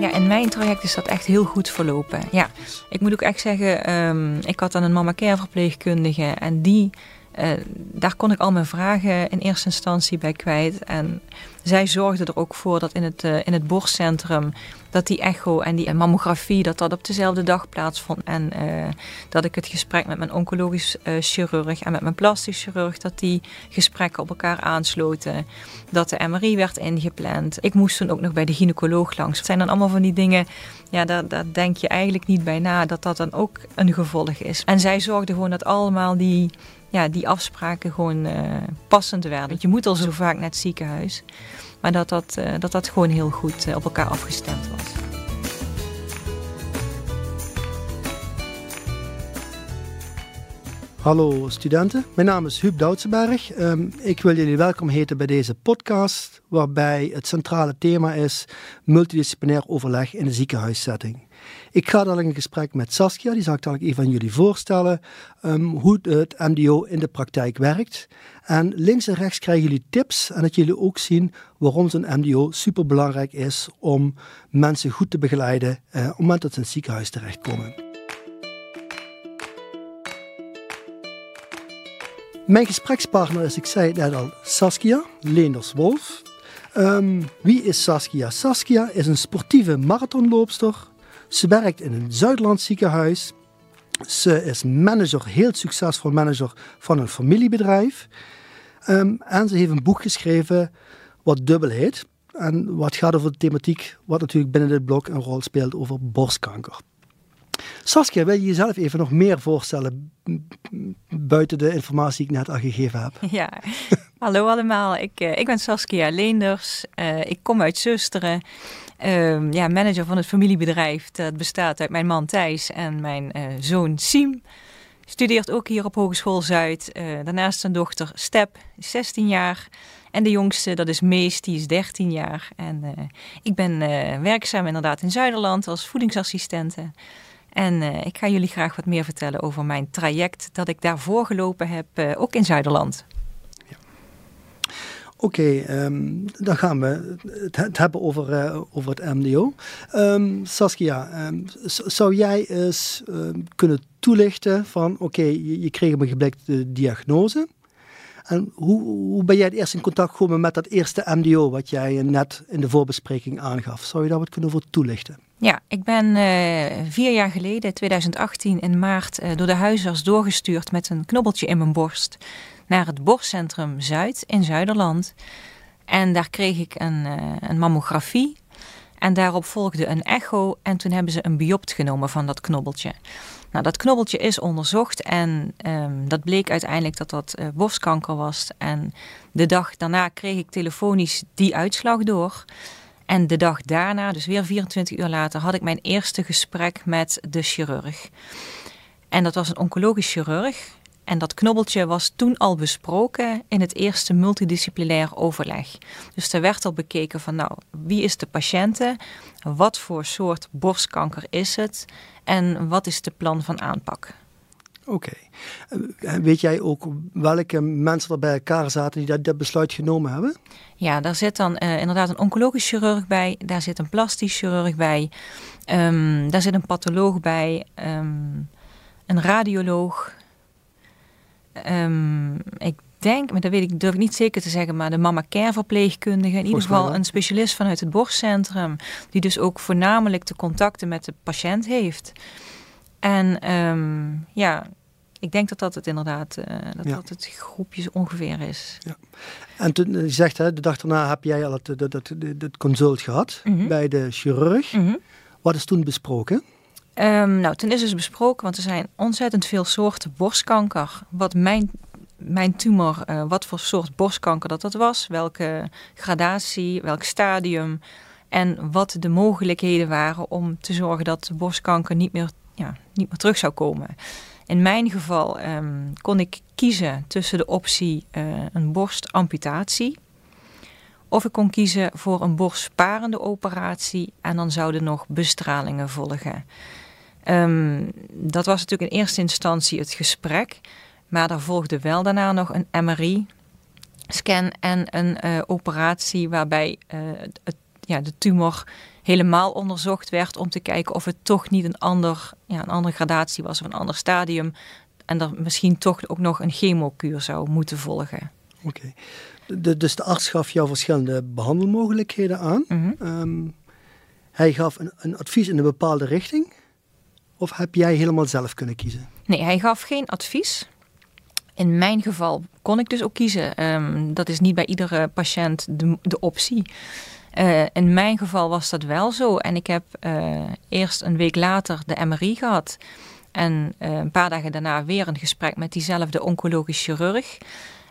Ja, in mijn traject is dat echt heel goed verlopen. Ja, ik moet ook echt zeggen, ehm, ik had dan een mama care verpleegkundige en die uh, daar kon ik al mijn vragen in eerste instantie bij kwijt. En zij zorgde er ook voor dat in het, uh, in het borstcentrum dat die echo en die mammografie dat dat op dezelfde dag plaatsvond. En uh, dat ik het gesprek met mijn oncologisch chirurg en met mijn plastisch chirurg, dat die gesprekken op elkaar aansloten. Dat de MRI werd ingepland. Ik moest toen ook nog bij de gynaecoloog langs. Het zijn dan allemaal van die dingen, ja, daar, denk je eigenlijk niet bij na, dat dat dan ook een gevolg is. En zij zorgde gewoon dat allemaal die ja, die afspraken gewoon uh, passend werden. Want je moet al zo vaak naar het ziekenhuis. Maar dat dat, uh, dat, dat gewoon heel goed uh, op elkaar afgestemd was. Hallo studenten, mijn naam is Huub Doutsenberg. Um, ik wil jullie welkom heten bij deze podcast, waarbij het centrale thema is multidisciplinair overleg in de ziekenhuissetting. Ik ga dadelijk een gesprek met Saskia, die zal ik dadelijk even aan jullie voorstellen, um, hoe het MDO in de praktijk werkt. En links en rechts krijgen jullie tips en dat jullie ook zien waarom zo'n MDO superbelangrijk is om mensen goed te begeleiden uh, op het moment dat ze in het ziekenhuis terechtkomen. Mijn gesprekspartner is, ik zei het net al, Saskia Leenders-Wolf. Um, wie is Saskia? Saskia is een sportieve marathonloopster, ze werkt in een Zuidland ziekenhuis. Ze is manager, heel succesvol manager van een familiebedrijf. Um, en ze heeft een boek geschreven wat dubbel heet. En wat gaat over de thematiek, wat natuurlijk binnen dit blok een rol speelt over borstkanker. Saskia, wil je jezelf even nog meer voorstellen buiten de informatie die ik net al gegeven heb? Ja, hallo allemaal. Ik, uh, ik ben Saskia Leenders. Uh, ik kom uit Zusteren. Uh, ja, manager van het familiebedrijf. Dat bestaat uit mijn man Thijs en mijn uh, zoon Siem. Studeert ook hier op Hogeschool Zuid. daarnaast zijn dochter Step, 16 jaar. En de jongste, dat is Mees, die is 13 jaar. En ik ben werkzaam inderdaad in Zuiderland als voedingsassistente. En uh, ik ga jullie graag wat meer vertellen over mijn traject dat ik daarvoor gelopen heb, uh, ook in Zuiderland. Ja. Oké, um, dan gaan we het, hebben over, uh, over het MDO. Um, Saskia, um, zou jij eens kunnen toelichten van oké, je, kreeg een geblikte diagnose. En hoe, hoe ben jij het eerst in contact gekomen met dat eerste MDO wat jij net in de voorbespreking aangaf? Zou je daar wat kunnen voor toelichten? Ja, ik ben uh, vier jaar geleden, 2018 in maart, uh, door de huisarts doorgestuurd met een knobbeltje in mijn borst naar het borstcentrum Zuid in Zuiderland. En daar kreeg ik een, uh, een mammografie en daarop volgde een echo en toen hebben ze een biopt genomen van dat knobbeltje. Nou, dat knobbeltje is onderzocht en um, dat bleek uiteindelijk dat dat borstkanker was. En de dag daarna kreeg ik telefonisch die uitslag door. En de dag daarna, dus weer 24 uur later, had ik mijn eerste gesprek met de chirurg. En dat was een oncologisch chirurg. En dat knobbeltje was toen al besproken in het eerste multidisciplinair overleg. Dus er werd al bekeken van nou, wie is de patiënte? Wat voor soort borstkanker is het? En wat is de plan van aanpak? Oké. Okay. Weet jij ook welke mensen er bij elkaar zaten die dat, dat besluit genomen hebben? Ja, daar zit dan uh, inderdaad een oncologisch chirurg bij, daar zit een plastisch chirurg bij, um, daar zit een patholoog bij, um, een radioloog. Um, ik denk, maar dat weet ik, durf ik niet zeker te zeggen, maar de mama care verpleegkundige, in ieder geval een specialist vanuit het borstcentrum, die dus ook voornamelijk de contacten met de patiënt heeft. En um, ja, ik denk dat dat het inderdaad, uh, dat, ja. dat het groepjes ongeveer is. Ja. En toen je zegt, hè, de dag daarna heb jij al het, het consult gehad mm -hmm. bij de chirurg. Mm -hmm. Wat is toen besproken? Um, nou, toen is dus besproken, want er zijn ontzettend veel soorten borstkanker. Wat mijn, mijn tumor, uh, wat voor soort borstkanker dat dat was, welke gradatie, welk stadium en wat de mogelijkheden waren om te zorgen dat de borstkanker niet meer, ja, niet meer terug zou komen. In mijn geval um, kon ik kiezen tussen de optie uh, een borstamputatie. Of ik kon kiezen voor een borstsparende operatie en dan zouden nog bestralingen volgen. Um, dat was natuurlijk in eerste instantie het gesprek. Maar er volgde wel daarna nog een MRI-scan en een uh, operatie waarbij het, ja, de tumor helemaal onderzocht werd om te kijken of het toch niet een, ander, ja, een andere gradatie was of een ander stadium. En er misschien toch ook nog een chemokuur zou moeten volgen. Oké. dus de arts gaf jou verschillende behandelmogelijkheden aan. Mhm. Ehm, hij gaf een, een, advies in een bepaalde richting. Of heb jij helemaal zelf kunnen kiezen? Nee, hij gaf geen advies. In mijn geval kon ik dus ook kiezen. Ehm, dat is niet bij iedere patiënt de, de optie. Uh, in mijn geval was dat wel zo. En ik heb uh, eerst een week later de MRI gehad. En uh, een paar dagen daarna weer een gesprek met diezelfde oncologisch chirurg.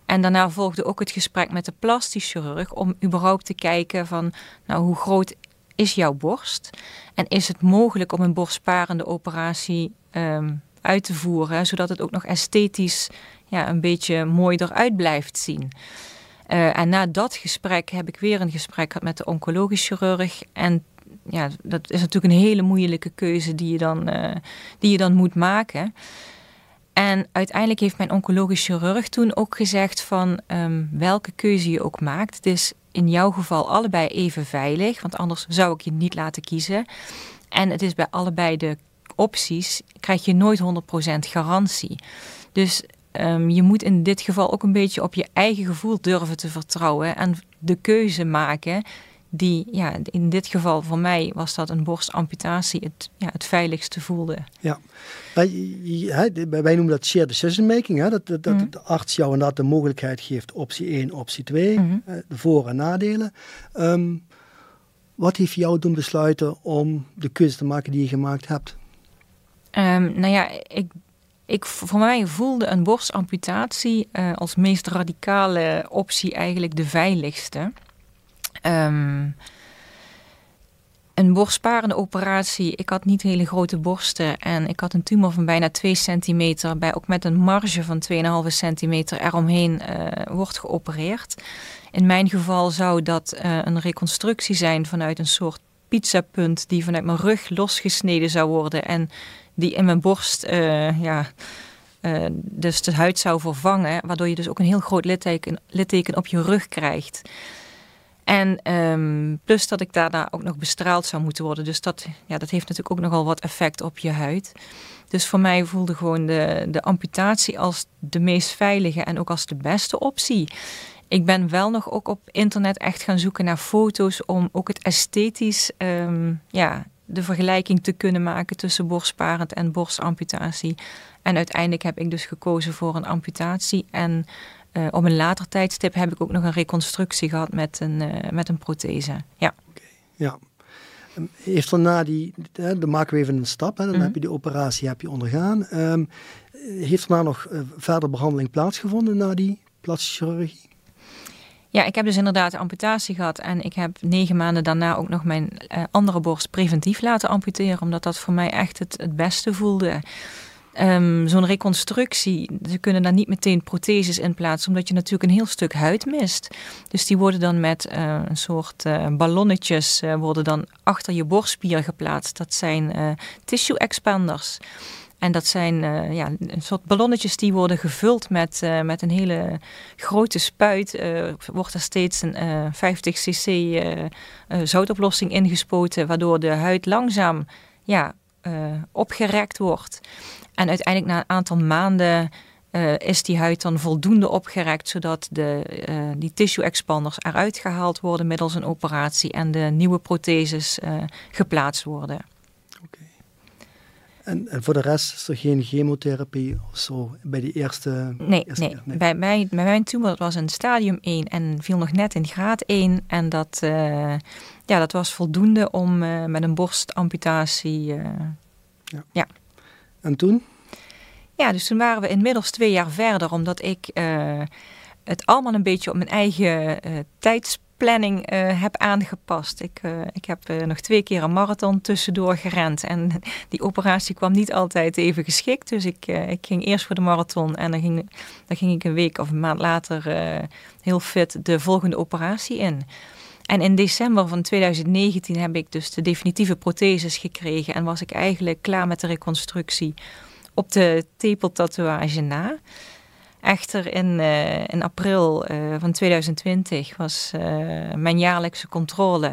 En daarna volgde ook het gesprek met de plastisch chirurg om überhaupt te kijken van nou, hoe groot is jouw borst? En is het mogelijk om een borstsparende operatie um, uit te voeren, zodat het ook nog esthetisch ja, een beetje mooi eruit blijft zien? Uh, en na dat gesprek heb ik weer een gesprek gehad met de oncologisch chirurg. En ja, dat is natuurlijk een hele moeilijke keuze die je dan, uh, die je dan moet maken. En uiteindelijk heeft mijn oncologisch chirurg toen ook gezegd van um, welke keuze je ook maakt. Het is in jouw geval allebei even veilig, want anders zou ik je niet laten kiezen. En het is bij allebei de opties, krijg je nooit 100% garantie. Dus um, je moet in dit geval ook een beetje op je eigen gevoel durven te vertrouwen en de keuze maken die, ja, in dit geval voor mij was dat een borstamputatie het, ja, het veiligste voelde. Ja, wij, wij noemen dat shared decision making. Hè? Dat, dat, dat mhm. de arts jou inderdaad de mogelijkheid geeft optie 1, optie 2, mhm. de voor- en nadelen. Ehm, wat heeft jou doen besluiten om de keuze te maken die je gemaakt hebt? Um, nou ja, ik, ik, voor mij voelde een borstamputatie uh, als meest radicale optie eigenlijk de veiligste. Um, een borstsparende operatie. Ik had niet hele grote borsten en ik had een tumor van bijna 2 centimeter, bij, ook met een marge van 2,5 centimeter eromheen uh, wordt geopereerd. In mijn geval zou dat uh, een reconstructie zijn vanuit een soort pizzapunt die vanuit mijn rug losgesneden zou worden en die in mijn borst, uh, ja, dus de huid zou vervangen, waardoor je dus ook een heel groot litteken, litteken op je rug krijgt. En um, plus dat ik daarna ook nog bestraald zou moeten worden. Dus dat, ja, dat heeft natuurlijk ook nogal wat effect op je huid. Dus voor mij voelde gewoon de, de amputatie als de meest veilige en ook als de beste optie. Ik ben wel nog ook op internet echt gaan zoeken naar foto's om ook het esthetisch, um, ja, de vergelijking te kunnen maken tussen borstsparend en borstamputatie. En uiteindelijk heb ik dus gekozen voor een amputatie. En uh, op een later tijdstip heb ik ook nog een reconstructie gehad met een, uh, met een prothese. Ja. Okay, ja. Ehm, heeft er na die, dan maken we even een stap, hè, dan mm -hmm. heb je die operatie heb je ondergaan. Um, heeft er na nog uh, verder behandeling plaatsgevonden na die plastische chirurgie? Ja, ik heb dus inderdaad amputatie gehad en ik heb negen maanden daarna ook nog mijn uh, andere borst preventief laten amputeren, omdat dat voor mij echt het, het beste voelde. Um, Zo'n reconstructie, ze kunnen daar niet meteen protheses in plaatsen, omdat je natuurlijk een heel stuk huid mist. Dus die worden dan met uh, een soort uh, ballonnetjes worden dan achter je borstspier geplaatst. Dat zijn tissue expanders. En dat zijn ja, een soort ballonnetjes die worden gevuld met, met een hele grote spuit. wordt er steeds een 50 cc zoutoplossing ingespoten, waardoor de huid langzaam ja, opgerekt wordt. En uiteindelijk na een aantal maanden uh, is die huid dan voldoende opgerekt, zodat de, uh, die tissue expanders eruit gehaald worden middels een operatie en de nieuwe protheses uh, geplaatst worden. En, en, voor de rest is er geen chemotherapie of zo bij die eerste? Nee, eerste nee. nee. Bij, mij, bij mijn tumor was een stadium 1 en viel nog net in graad 1. En dat, ja, dat was voldoende om met een borstamputatie. ja. ja. En toen? Ja, dus toen waren we inmiddels twee jaar verder, omdat ik het allemaal een beetje op mijn eigen uh, tijdsplanning uh, heb aangepast. Ik, ik heb nog twee keer een marathon tussendoor gerend en die operatie kwam niet altijd even geschikt. Dus ik, ik ging eerst voor de marathon en dan ging, dan ging ik een week of een maand later heel fit de volgende operatie in. En in december van 2019 heb ik dus de definitieve protheses gekregen en was ik eigenlijk klaar met de reconstructie op de tepeltatoeage na. Echter in, uh, in april uh, van 2020 was uh, mijn jaarlijkse controle.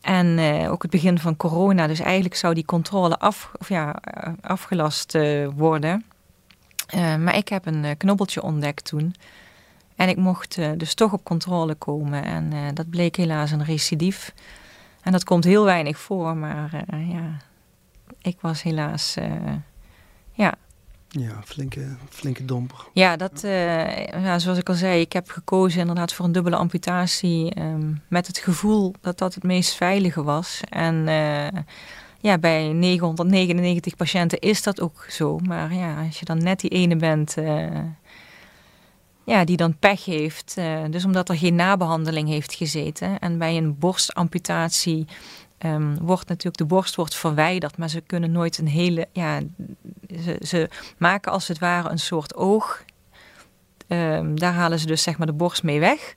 En ook het begin van corona. Dus eigenlijk zou die controle af, of ja, afgelast worden. maar ik heb een knobbeltje ontdekt toen. En ik mocht dus toch op controle komen. En dat bleek helaas een recidief. En dat komt heel weinig voor, maar ja, ik was helaas, ja, ja, flinke, flinke domper. Ja, dat, uh, ja, zoals ik al zei, ik heb gekozen inderdaad voor een dubbele amputatie. Um, met het gevoel dat dat het meest veilige was. En uh, ja, bij 999 patiënten is dat ook zo. Maar ja, als je dan net die ene bent uh, ja, die dan pech heeft. dus omdat er geen nabehandeling heeft gezeten. En bij een borstamputatie um, wordt natuurlijk, de borst wordt verwijderd, maar ze kunnen nooit een hele, ja, ze, ze maken als het ware een soort oog. Um, daar halen ze dus zeg maar de borst mee weg.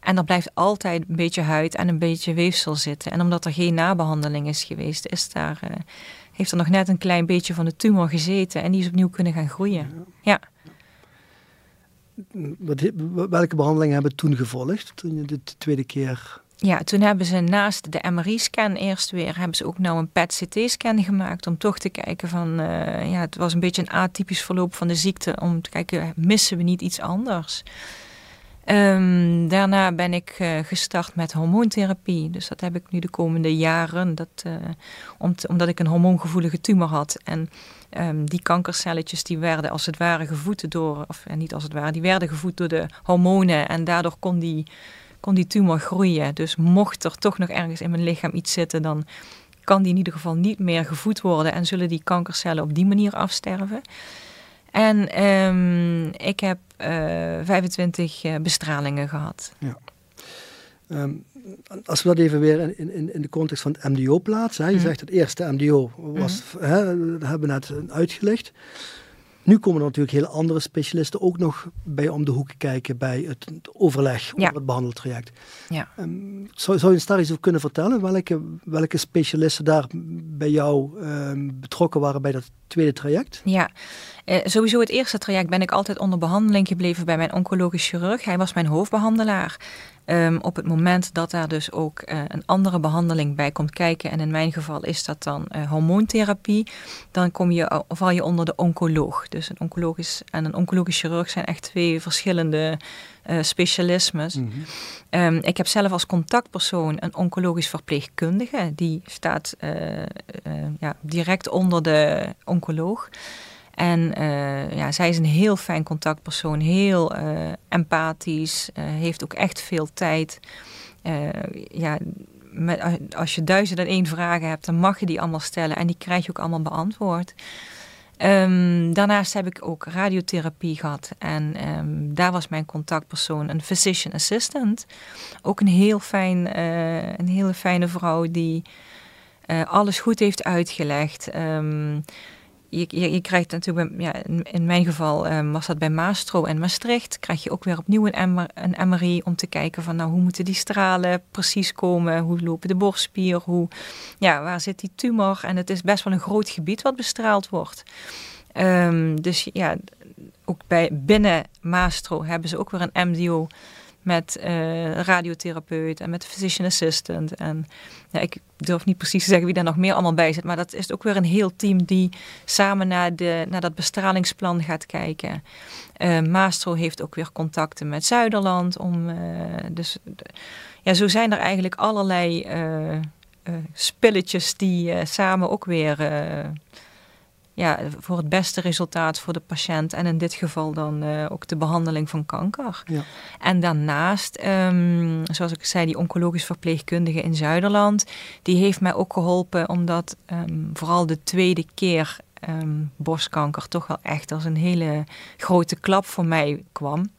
En er blijft altijd een beetje huid en een beetje weefsel zitten. En omdat er geen nabehandeling is geweest, is daar, uh, heeft er nog net een klein beetje van de tumor gezeten en die is opnieuw kunnen gaan groeien. Ja. Welke behandelingen hebben toen gevolgd, toen je de tweede keer ja, toen hebben ze naast de MRI-scan eerst weer, hebben ze ook nou een PET-CT-scan gemaakt om toch te kijken van, uh, ja, het was een beetje een atypisch verloop van de ziekte, om te kijken, missen we niet iets anders? Um, daarna ben ik uh, gestart met hormoontherapie. Dus dat heb ik nu de komende jaren, dat, om omdat ik een hormoongevoelige tumor had. En um, die kankercelletjes die werden als het ware gevoed door, of niet als het ware, die werden gevoed door de hormonen. En daardoor kon die kon die tumor groeien. Dus mocht er toch nog ergens in mijn lichaam iets zitten, dan kan die in ieder geval niet meer gevoed worden en zullen die kankercellen op die manier afsterven. En um, ik heb uh, eh, 25 uh, bestralingen gehad. Ja. Um, als we dat even weer in, in, in de context van het MDO plaatsen. Hè? Je mm. zegt het eerste MDO was, mm. hè, dat hebben we net uitgelegd. Nu komen er natuurlijk hele andere specialisten ook nog bij om de hoek kijken bij het overleg over het behandeltraject. Ja. Um, zou, zou je ons daar eens over kunnen vertellen? Welke, welke specialisten daar bij jou um, betrokken waren bij dat tweede traject? Ja, uh, sowieso het eerste traject ben ik altijd onder behandeling gebleven bij mijn oncologisch chirurg. Hij was mijn hoofdbehandelaar. Um, op het moment dat daar dus ook uh, een andere behandeling bij komt kijken, en in mijn geval is dat dan uh, hormoontherapie, dan kom je, val je onder de oncoloog. Dus een oncologisch en een oncologisch chirurg zijn echt twee verschillende uh, specialismes. Mm -hmm. um, ik heb zelf als contactpersoon een oncologisch verpleegkundige, die staat ja, direct onder de oncoloog. En uh, ja, zij is een heel fijn contactpersoon, heel uh, empathisch, uh, heeft ook echt veel tijd. ja, met, als je duizend en één vragen hebt, dan mag je die allemaal stellen en die krijg je ook allemaal beantwoord. Um, daarnaast heb ik ook radiotherapie gehad en um, daar was mijn contactpersoon een physician assistant. Ook een heel fijn, een hele fijne vrouw die alles goed heeft uitgelegd. Um, je, krijgt natuurlijk, ja, in, mijn geval um, was dat bij Maastro en Maastricht, krijg je ook weer opnieuw een, een MRI om te kijken van nou hoe moeten die stralen precies komen, hoe lopen de borstspier, hoe, ja, waar zit die tumor? En het is best wel een groot gebied wat bestraald wordt. Um, dus ja, ook bij, binnen Maastro hebben ze ook weer een MDO met uh, radiotherapeut en met physician assistant. En ja, ik durf niet precies te zeggen wie daar nog meer allemaal bij zit. Maar dat is ook weer een heel team die samen naar, de, naar dat bestralingsplan gaat kijken. Uh, Maastro heeft ook weer contacten met Zuiderland. Om, uh, dus ja, zo zijn er eigenlijk allerlei spilletjes die samen ook weer ja, voor het beste resultaat voor de patiënt. En in dit geval dan uh, ook de behandeling van kanker. Ja. En daarnaast, um, zoals ik zei, die oncologisch verpleegkundige in Zuiderland, die heeft mij ook geholpen omdat um, vooral de tweede keer um, borstkanker toch wel echt als een hele grote klap voor mij kwam.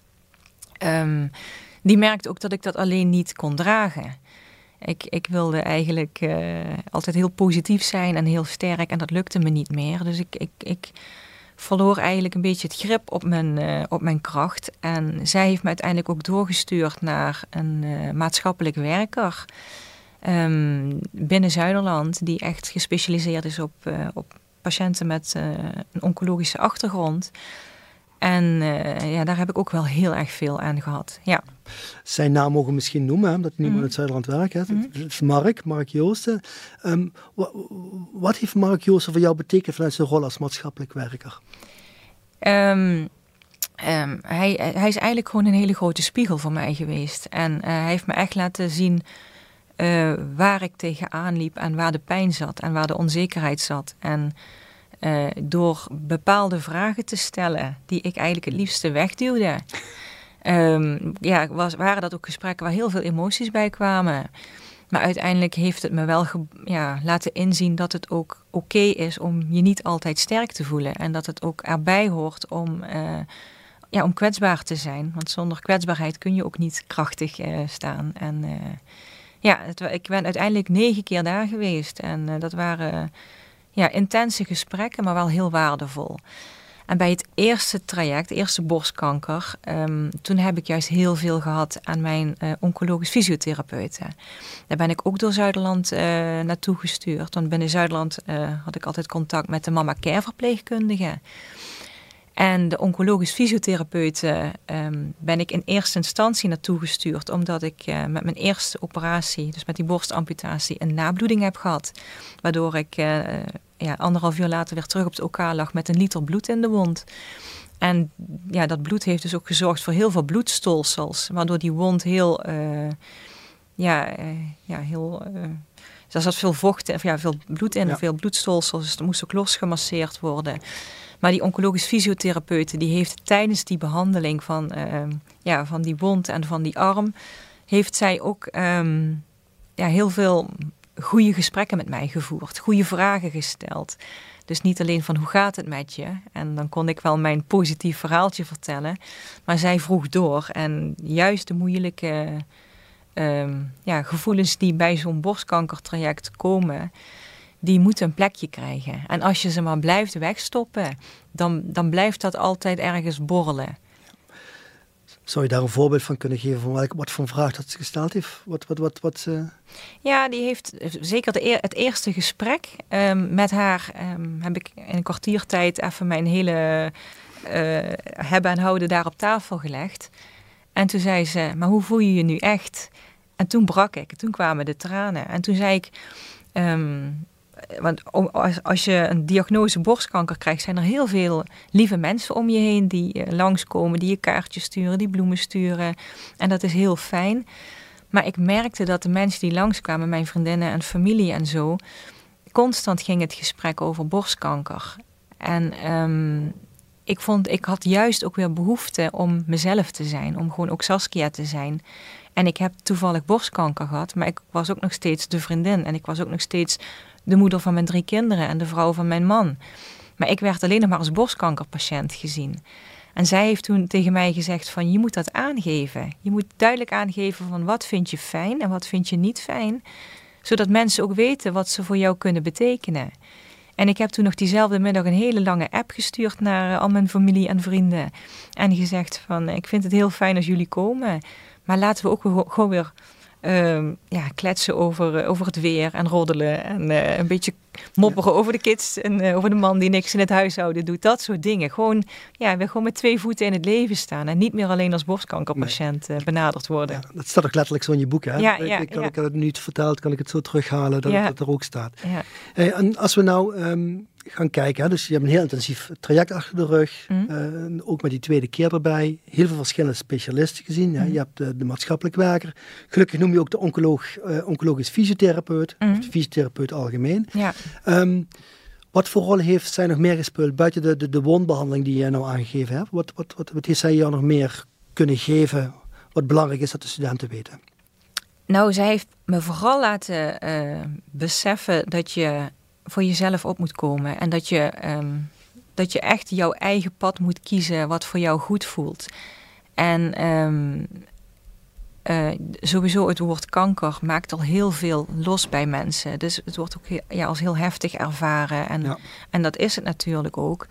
die merkte ook dat ik dat alleen niet kon dragen. Ik, ik wilde eigenlijk uh, altijd heel positief zijn en heel sterk en dat lukte me niet meer. Dus ik, ik, ik verloor eigenlijk een beetje het grip op mijn, uh, op mijn kracht. En zij heeft me uiteindelijk ook doorgestuurd naar een uh, maatschappelijk werker um, binnen Zuiderland, die echt gespecialiseerd is op, op patiënten met een oncologische achtergrond. En ja, daar heb ik ook wel heel erg veel aan gehad. Ja. Zijn naam mogen we misschien noemen, hè, omdat niemand mm. uit Zuiderland werkt. Hè. Het mhm. is Mark, Mark Joosten. Ehm, wat, heeft Mark Joosten voor jou betekend vanuit zijn rol als maatschappelijk werker? Um, hij, hij is eigenlijk gewoon een hele grote spiegel voor mij geweest. En uh, hij heeft me echt laten zien uh, waar ik tegenaan liep en waar de pijn zat en waar de onzekerheid zat. En uh, door bepaalde vragen te stellen die ik eigenlijk het liefste wegduwde. Um, ja, was, waren dat ook gesprekken waar heel veel emoties bij kwamen. Maar uiteindelijk heeft het me wel ja, laten inzien dat het ook oké is om je niet altijd sterk te voelen. En dat het ook erbij hoort om, uh, ja, om kwetsbaar te zijn. Want zonder kwetsbaarheid kun je ook niet krachtig uh, staan. En ja, ik ben uiteindelijk negen keer daar geweest. En dat waren ja, intense gesprekken, maar wel heel waardevol. En bij het eerste traject, eerste borstkanker, um, toen heb ik juist heel veel gehad aan mijn uh, oncologisch fysiotherapeuten. Daar ben ik ook door Zuiderland uh, naartoe gestuurd. Want binnen Zuiderland uh, had ik altijd contact met de mama care verpleegkundige. En de oncologisch fysiotherapeuten um, ben ik in eerste instantie naartoe gestuurd, omdat ik met mijn eerste operatie, dus met die borstamputatie, een nabloeding heb gehad. Waardoor ik ja, anderhalf uur later weer terug op het OK lag met een liter bloed in de wond. En ja, dat bloed heeft dus ook gezorgd voor heel veel bloedstolsels, waardoor die wond heel, ja, ja, heel, uh, er zat veel vocht en ja, veel bloed in, veel bloedstolsels, dus er moest ook losgemasseerd worden. Maar die oncologisch fysiotherapeute, die heeft tijdens die behandeling van, ja, van die wond en van die arm, heeft zij ook um, ja, heel veel goede gesprekken met mij gevoerd, goede vragen gesteld. Dus niet alleen van hoe gaat het met je? En dan kon ik wel mijn positief verhaaltje vertellen. Maar zij vroeg door. En juist de moeilijke ehm, ja, gevoelens die bij zo'n borstkankertraject komen, die moeten een plekje krijgen. En als je ze maar blijft wegstoppen, dan, dan blijft dat altijd ergens borrelen. Zou je daar een voorbeeld van kunnen geven van wat voor vraag dat ze gesteld heeft? Wat, wat, wat, wat, uh... Ja, die heeft zeker de, het eerste gesprek um, met haar. Um, heb ik in een kwartiertijd even mijn hele uh, hebben en houden daar op tafel gelegd. En toen zei ze: Maar hoe voel je je nu echt? En toen brak ik, toen kwamen de tranen. En toen zei ik: um, want als, als je een diagnose borstkanker krijgt, zijn er heel veel lieve mensen om je heen die uh, langskomen, die je kaartjes sturen, die bloemen sturen. En dat is heel fijn. Maar ik merkte dat de mensen die langskwamen, mijn vriendinnen en familie en zo, constant ging het gesprek over borstkanker. En um, ik vond, ik had juist ook weer behoefte om mezelf te zijn, om gewoon ook Saskia te zijn. En ik heb toevallig borstkanker gehad, maar ik was ook nog steeds de vriendin en ik was ook nog steeds de moeder van mijn drie kinderen en de vrouw van mijn man. Maar ik werd alleen nog maar als borstkankerpatiënt gezien. En zij heeft toen tegen mij gezegd van je moet dat aangeven. Je moet duidelijk aangeven van wat vind je fijn en wat vind je niet fijn. Zodat mensen ook weten wat ze voor jou kunnen betekenen. En ik heb toen nog diezelfde middag een hele lange app gestuurd naar al mijn familie en vrienden. En gezegd van ik vind het heel fijn als jullie komen. Maar laten we ook gewoon weer uh, ja, kletsen over, eh, over het weer en roddelen. En uh, een beetje mopperen over de kids en uh, over de man die niks in het huishouden doet. Dat soort dingen. Gewoon, ja, weer gewoon met twee voeten in het leven staan. En niet meer alleen als borstkankerpatiënt nee. benaderd worden. Ja, dat staat ook letterlijk zo in je boek. Hè? Ja, ik, kan, ik het nu verteld, kan ik het zo terughalen dat het er ook staat. Hey, en als we nou um, gaan kijken. Hè? Dus je hebt een heel intensief traject achter de rug. Mm. Uh, ook met die tweede keer erbij. Heel veel verschillende specialisten gezien. Hè? Mm. Je hebt de, de, maatschappelijk werker. Gelukkig noem je ook de oncoloog, uh, oncologisch fysiotherapeut. Mm. Of de fysiotherapeut algemeen. Ja. Um, wat voor rol heeft zij nog meer gespeeld buiten de, de, de wondbehandeling die jij nou aangegeven hebt? Wat, wat, wat, wat heeft zij jou nog meer kunnen geven wat belangrijk is dat de studenten weten? Nou, zij heeft me vooral laten uh, beseffen dat je voor jezelf op moet komen. En dat je, um, dat je echt jouw eigen pad moet kiezen wat voor jou goed voelt. En um, uh, sowieso het woord kanker maakt al heel veel los bij mensen. Dus het wordt ook ja, als heel heftig ervaren. En, ja. en dat is het natuurlijk ook.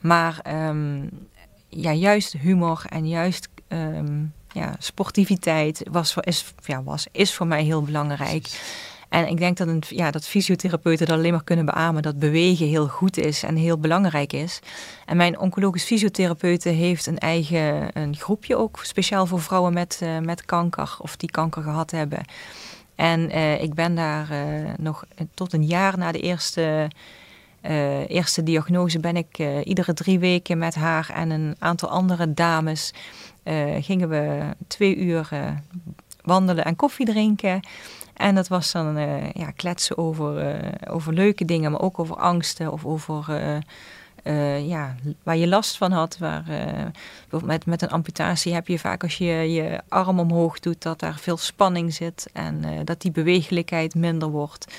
Maar um, ja, juist humor en juist ja, sportiviteit was, is, ja, was, is voor mij heel belangrijk. En ik denk dat, een, ja, dat fysiotherapeuten dat alleen maar kunnen beamen dat bewegen heel goed is en heel belangrijk is. En mijn oncologisch fysiotherapeute heeft een eigen een groepje ook speciaal voor vrouwen met, uh, met kanker of die kanker gehad hebben. En uh, ik ben daar uh, nog tot een jaar na de eerste, eerste diagnose ben ik iedere drie weken met haar en een aantal andere dames gingen we twee uur wandelen en koffie drinken. En dat was dan uh, ja, kletsen over, uh, over leuke dingen, maar ook over angsten of over uh, ja, waar je last van had. Waar, met, met een amputatie heb je vaak als je je arm omhoog doet dat daar veel spanning zit en dat die bewegelijkheid minder wordt.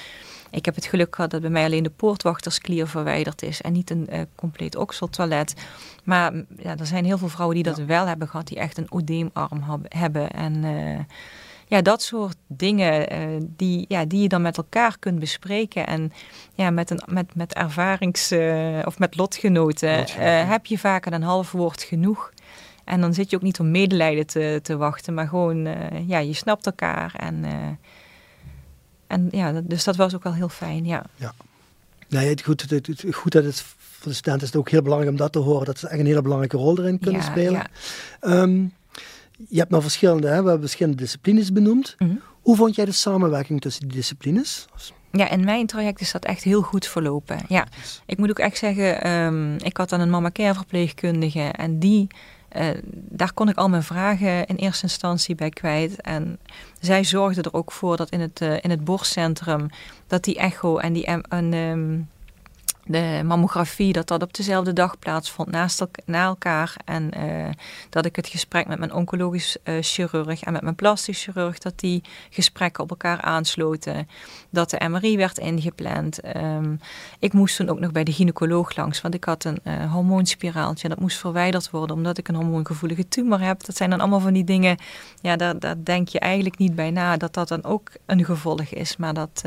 Ik heb het geluk gehad dat bij mij alleen de poortwachtersklier verwijderd is en niet een compleet okseltoilet. Maar ja, er zijn heel veel vrouwen die dat wel hebben gehad, die echt een oedeemarm hebben. En ja, dat soort dingen uh, die, ja, die je dan met elkaar kunt bespreken. En ja, met, een, met, met ervarings- uh, of met lotgenoten uh, heb je vaak een half woord genoeg. En dan zit je ook niet om medelijden te, te wachten, maar gewoon, ja, je snapt elkaar. En, en ja, dus dat was ook wel heel fijn, ja. Ja, nee, het, goed, het, het, goed dat het voor de studenten is het ook heel belangrijk om dat te horen, dat ze echt een hele belangrijke rol erin kunnen ja, spelen. Ja. Um, je hebt nou verschillende, hè? we hebben verschillende disciplines benoemd. Mm -hmm. Hoe vond jij de samenwerking tussen die disciplines? Ja, in mijn traject is dat echt heel goed verlopen. Ja, ik moet ook echt zeggen, um, ik had dan een mama care verpleegkundige en die, uh, daar kon ik al mijn vragen in eerste instantie bij kwijt. En zij zorgde er ook voor dat in het, uh, in het borstcentrum, dat die echo en die en, um, de mammografie, dat dat op dezelfde dag plaatsvond naast na elkaar. En uh, dat ik het gesprek met mijn oncologisch uh, chirurg en met mijn plastisch chirurg, dat die gesprekken op elkaar aansloten. Dat de MRI werd ingepland. Um, ik moest toen ook nog bij de gynaecoloog langs, want ik had een uh, hormoonspiraaltje. Dat moest verwijderd worden omdat ik een hormoongevoelige tumor heb. Dat zijn dan allemaal van die dingen, ja, daar, daar denk je eigenlijk niet bij na, dat dat dan ook een gevolg is. Maar dat,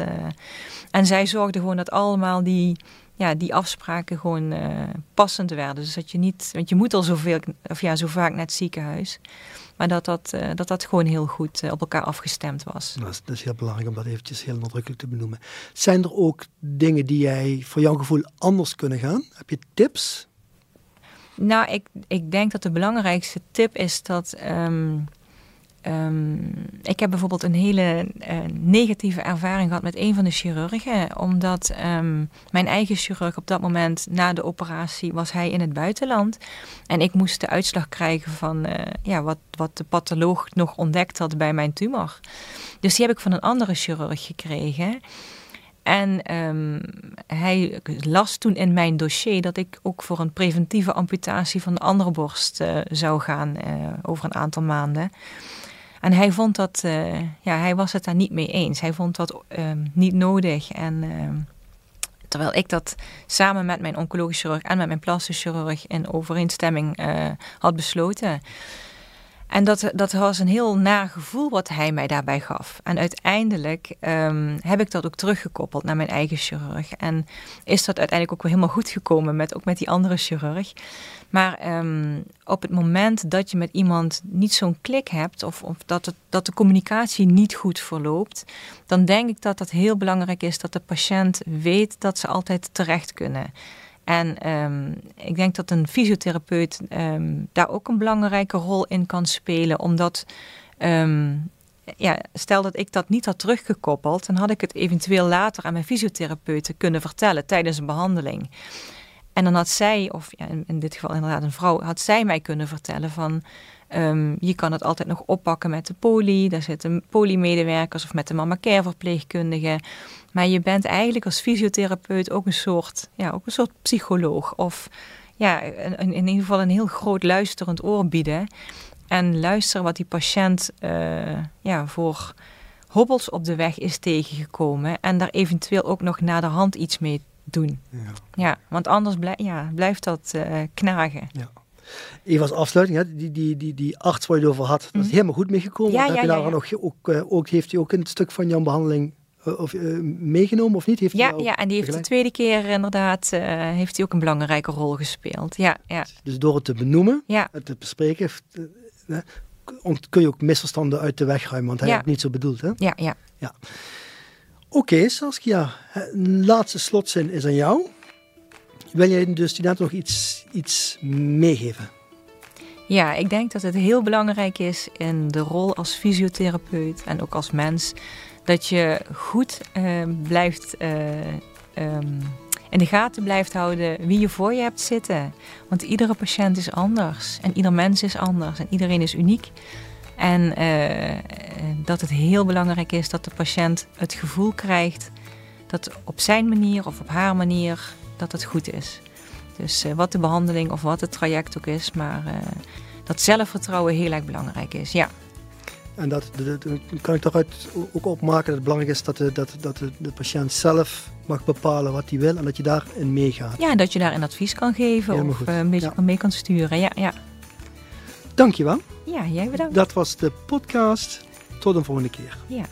en zij zorgde gewoon dat allemaal die ja, die afspraken gewoon uh, passend werden. Dus dat je niet, want je moet al zoveel, of ja, zo vaak naar het ziekenhuis. Maar dat dat, uh, dat, dat gewoon heel goed uh, op elkaar afgestemd was. Dat is, dat is heel belangrijk om dat eventjes heel nadrukkelijk te benoemen. Zijn er ook dingen die jij voor jouw gevoel anders kunnen gaan? Heb je tips? Nou, ik, ik denk dat de belangrijkste tip is dat. Um, Um, ik heb bijvoorbeeld een hele uh, negatieve ervaring gehad met een van de chirurgen. Omdat um, mijn eigen chirurg op dat moment na de operatie was hij in het buitenland. En ik moest de uitslag krijgen van uh, ja, wat, wat de patholoog nog ontdekt had bij mijn tumor. Dus die heb ik van een andere chirurg gekregen. En um, hij las toen in mijn dossier dat ik ook voor een preventieve amputatie van de andere borst uh, zou gaan over een aantal maanden. En hij vond dat, uh, ja, hij was het daar niet mee eens. Hij vond dat uh, niet nodig. En uh, terwijl ik dat samen met mijn oncologisch chirurg en met mijn plastisch chirurg in overeenstemming eh, had besloten. En dat, dat was een heel naar gevoel wat hij mij daarbij gaf. En uiteindelijk um, heb ik dat ook teruggekoppeld naar mijn eigen chirurg. En is dat uiteindelijk ook wel helemaal goed gekomen, met, ook met die andere chirurg. Maar um, op het moment dat je met iemand niet zo'n klik hebt, of, of dat, het, dat de communicatie niet goed verloopt, dan denk ik dat het heel belangrijk is dat de patiënt weet dat ze altijd terecht kunnen. En um, ik denk dat een fysiotherapeut um, daar ook een belangrijke rol in kan spelen, omdat um, ja, stel dat ik dat niet had teruggekoppeld, dan had ik het eventueel later aan mijn fysiotherapeuten kunnen vertellen tijdens een behandeling. En dan had zij, of ja, in dit geval inderdaad een vrouw, had zij mij kunnen vertellen van je kan het altijd nog oppakken met de poli, daar zitten polymedewerkers of met de mama care verpleegkundige. Maar je bent eigenlijk als fysiotherapeut ook een soort, ja, ook een soort psycholoog. Of ja, in, in ieder geval een heel groot luisterend oor bieden. En luisteren wat die patiënt uh, ja, voor hobbels op de weg is tegengekomen. En daar eventueel ook nog naar de hand iets mee doen. Ja, ja want anders blij, ja, blijft dat uh, knagen. Ja. Even als afsluiting, hè, die, die, die, die arts waar je het over had, dat is mm. helemaal goed meegekomen. Ja, heb ja, je daar ja, ja. Nog, ook, uh, ook, heeft hij ook in het stuk van jouw behandeling of, uh, meegenomen of niet? Heeft ja, ja, en die heeft de tweede keer inderdaad heeft hij ook een belangrijke rol gespeeld. Ja, ja. Dus door het te benoemen, ja. het te bespreken, kun je ook misverstanden uit de weg ruimen, want hij ja. heeft het niet zo bedoeld. Hè? Ja, ja. ja. Oké, Saskia. Een laatste slotzin is aan jou. Wil jij de studenten nog iets, iets meegeven? Ja, ik denk dat het heel belangrijk is in de rol als fysiotherapeut en ook als mens dat je goed uh, blijft um, in de gaten blijft houden wie je voor je hebt zitten. Want iedere patiënt is anders en ieder mens is anders en iedereen is uniek. En uh, dat het heel belangrijk is dat de patiënt het gevoel krijgt dat op zijn manier of op haar manier dat het goed is. Dus uh, wat de behandeling of wat het traject ook is, maar dat zelfvertrouwen heel erg belangrijk is. Ja. En dat, dat, dat kan ik daaruit ook opmaken dat het belangrijk is dat de, dat, dat de, de patiënt zelf mag bepalen wat hij wil en dat je daarin meegaat. Ja, dat je daar een advies kan geven Helemaal of goed. een beetje ja. mee kan sturen. Ja, ja. Dankjewel. Ja, jij bedankt. Dat was de podcast. Tot een volgende keer. Ja.